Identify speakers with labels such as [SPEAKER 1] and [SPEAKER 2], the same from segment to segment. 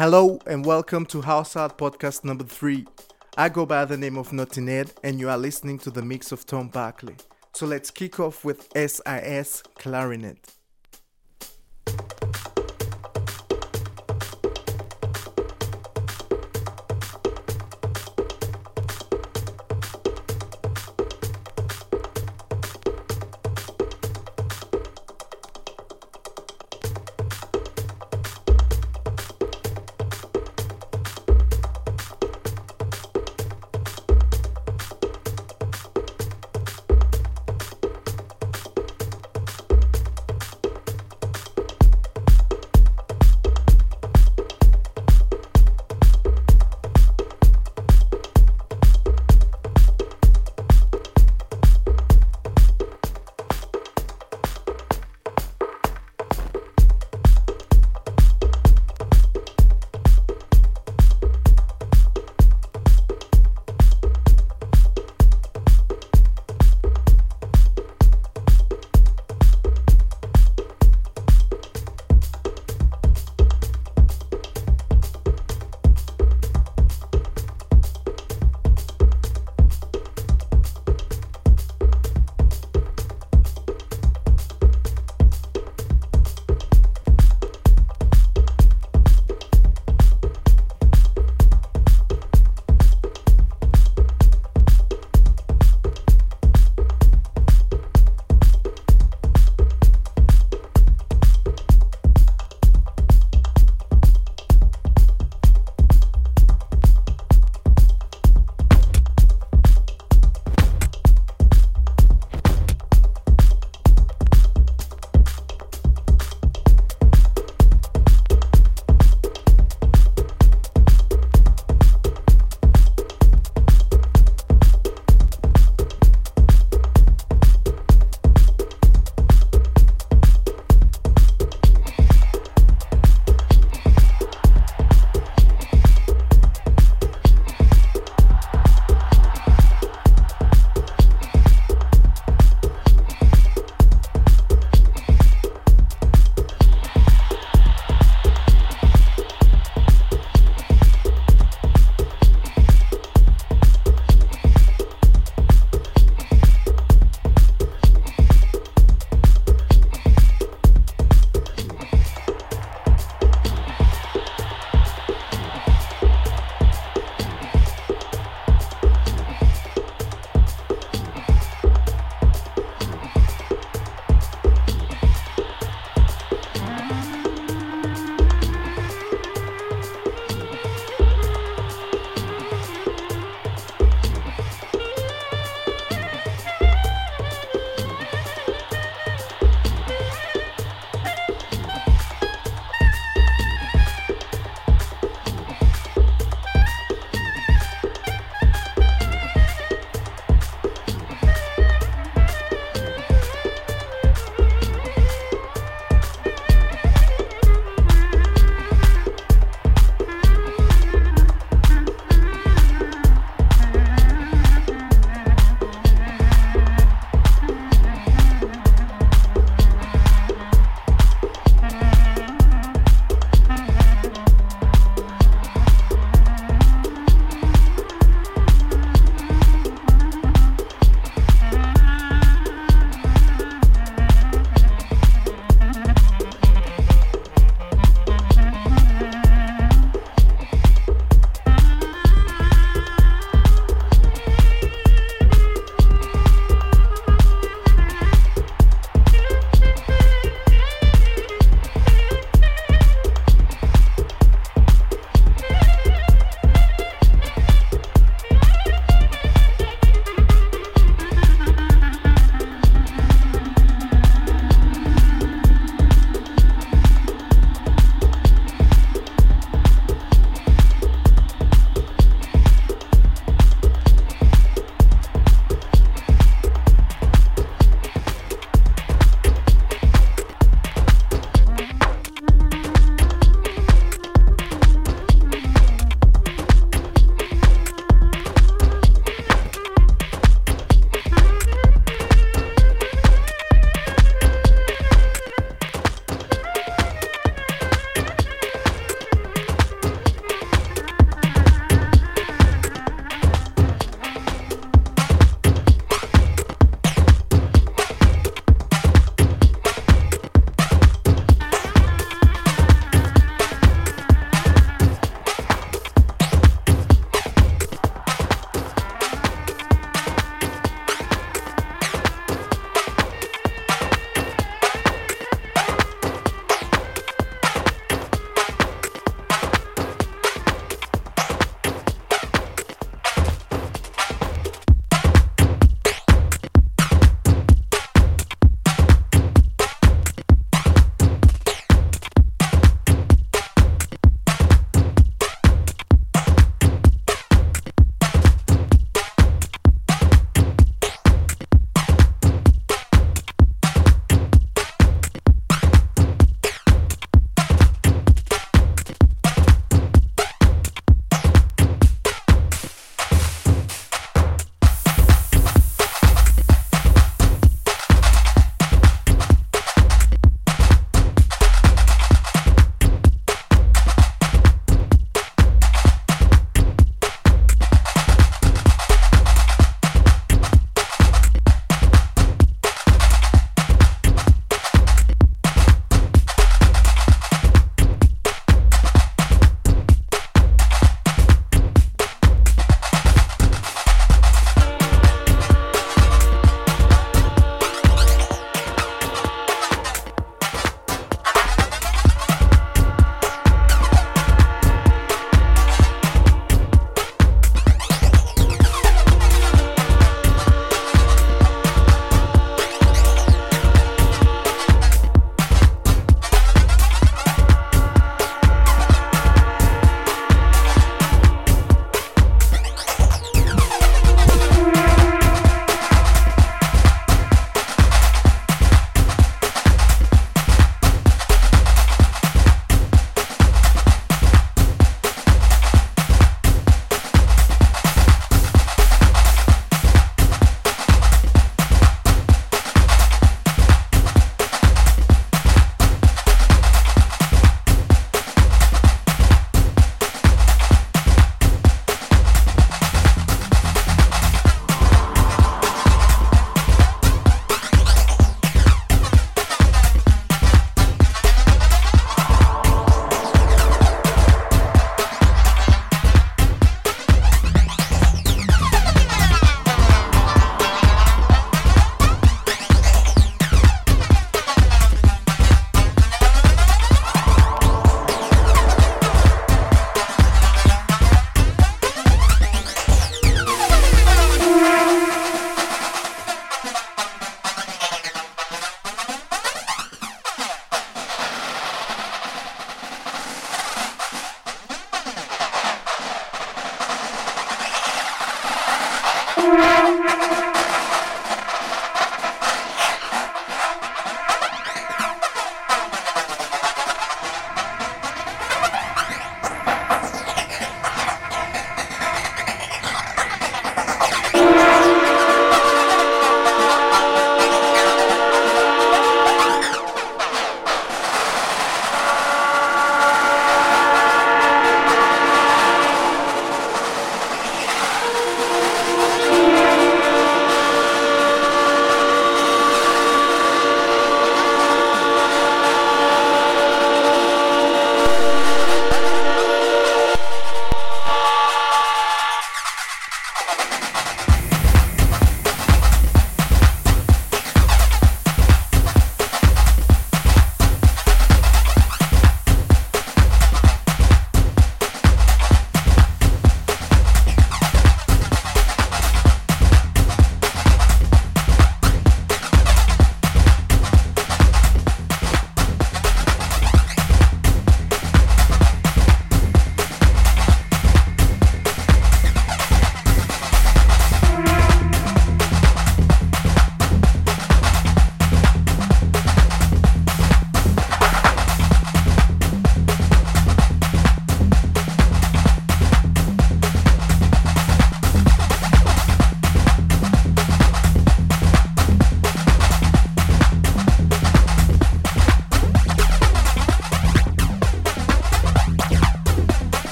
[SPEAKER 1] Hello and welcome to House Art Podcast number three. I go by the name of Naughty Ned, and you are listening to the mix of Tom Barkley. So let's kick off with SIS Clarinet.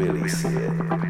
[SPEAKER 2] Really see it?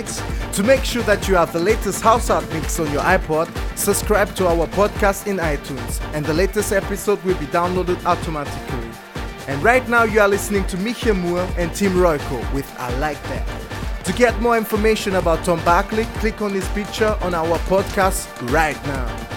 [SPEAKER 1] To make sure that you have the latest house art mix on your iPod, subscribe to our podcast in iTunes, and the latest episode will be downloaded automatically. And right now, you are listening to Micha Moore and Tim Royko with I Like That. To get more information about Tom Barkley, click on his picture on our podcast right now.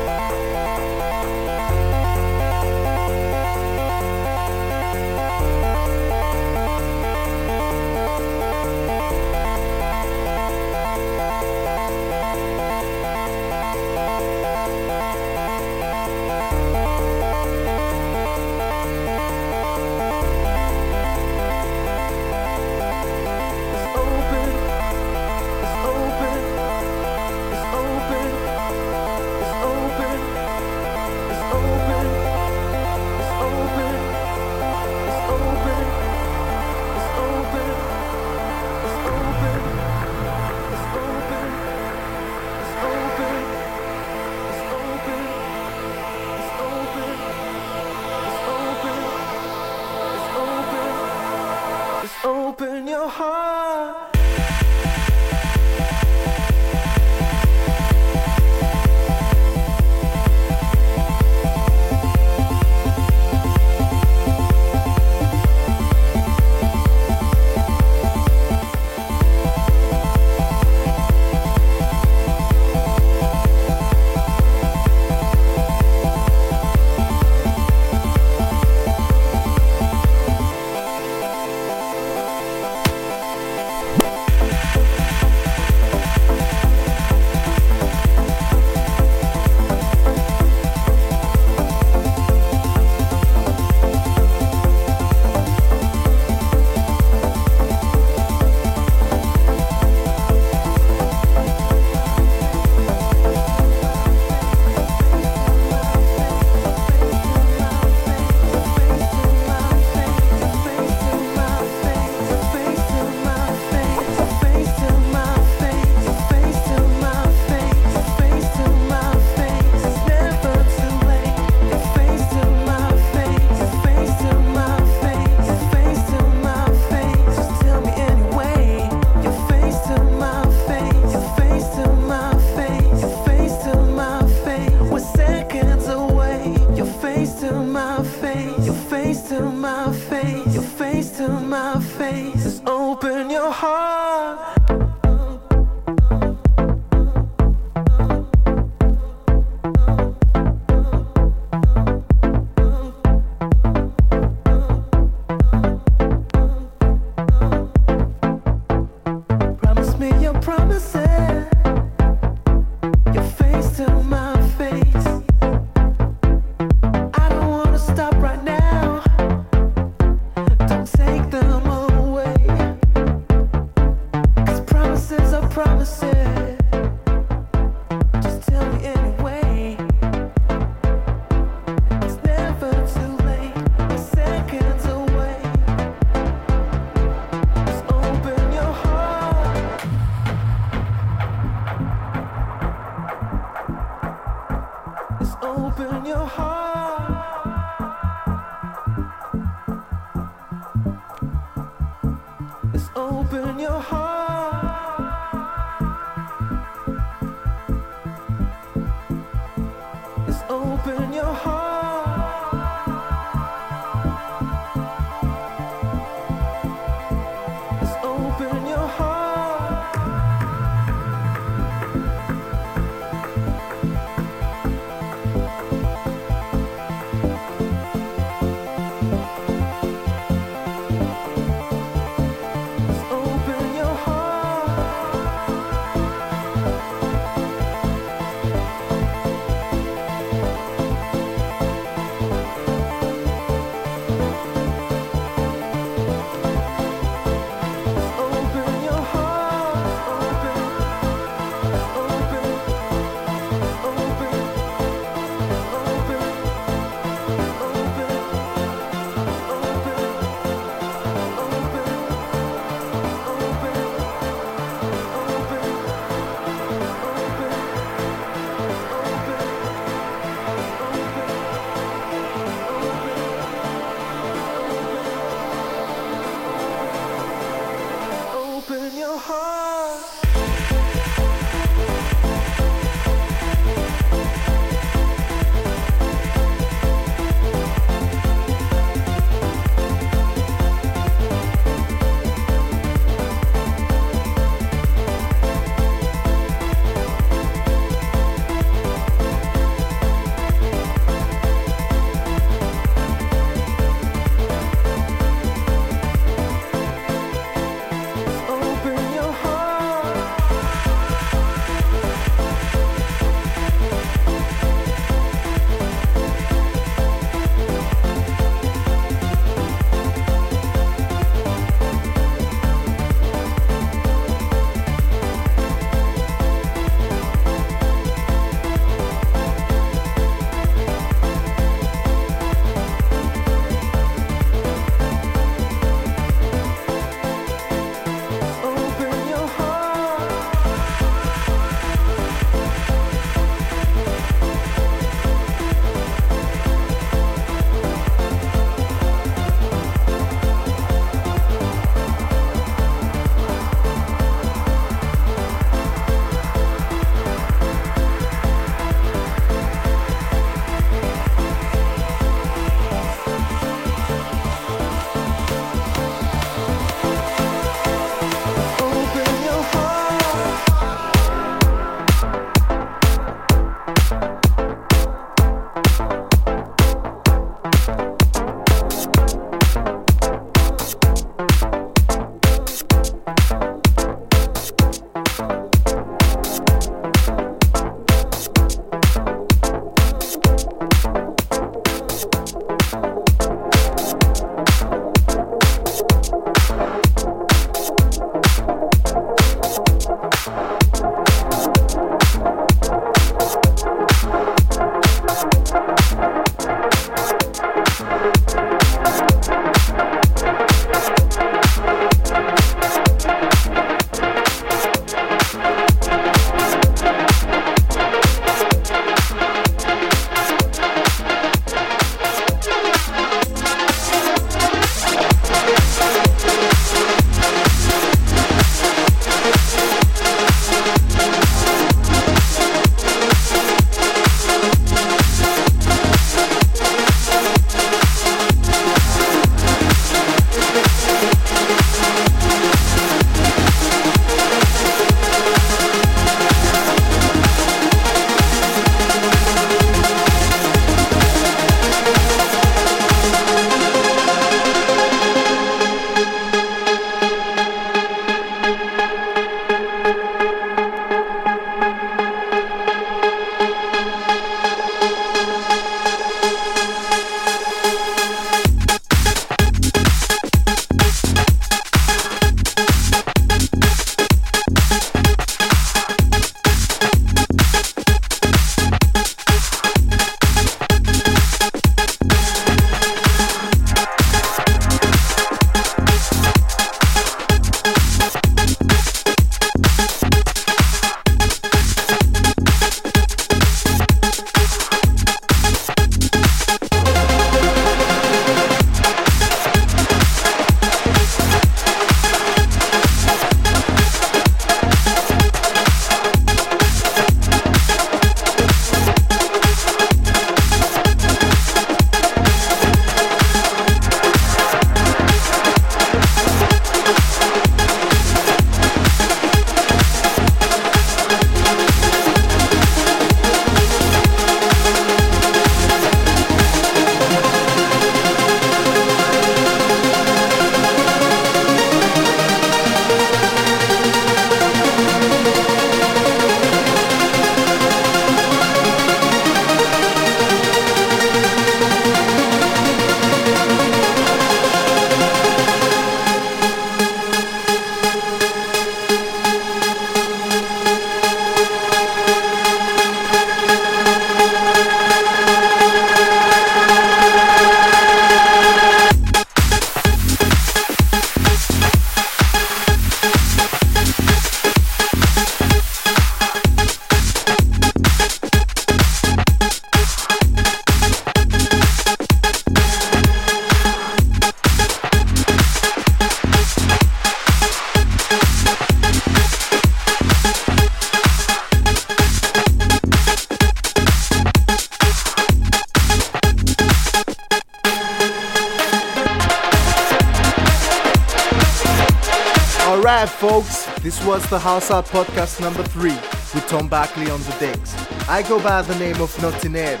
[SPEAKER 1] This was the House Art Podcast number three with Tom Barkley on the decks. I go by the name of Ned.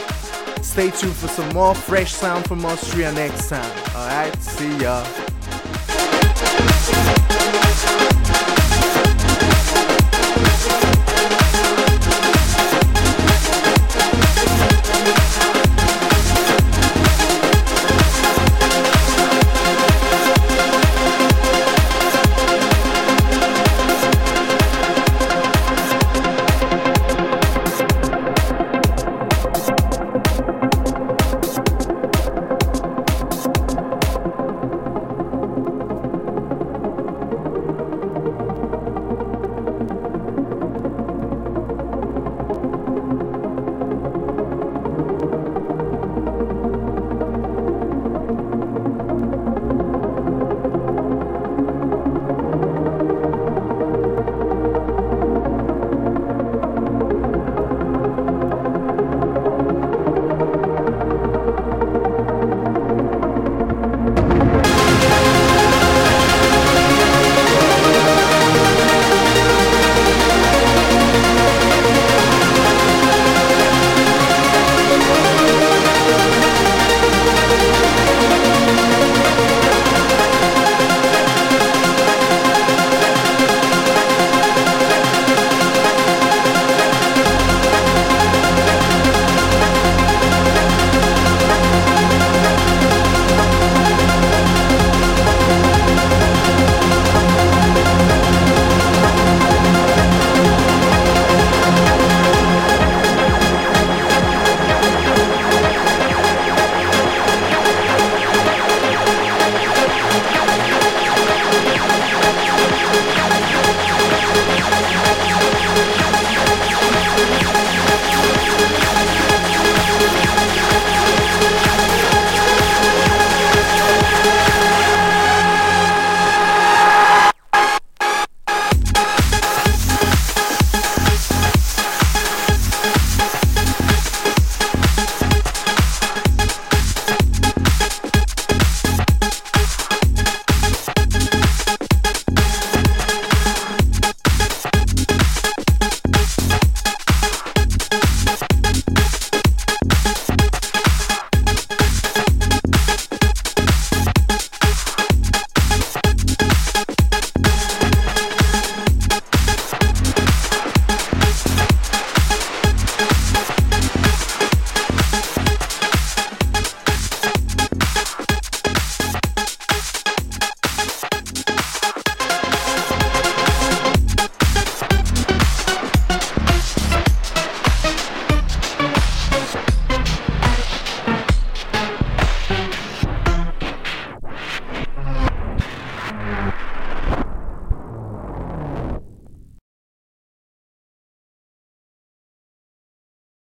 [SPEAKER 1] Stay tuned for some more fresh sound from Austria next time. Alright, see ya.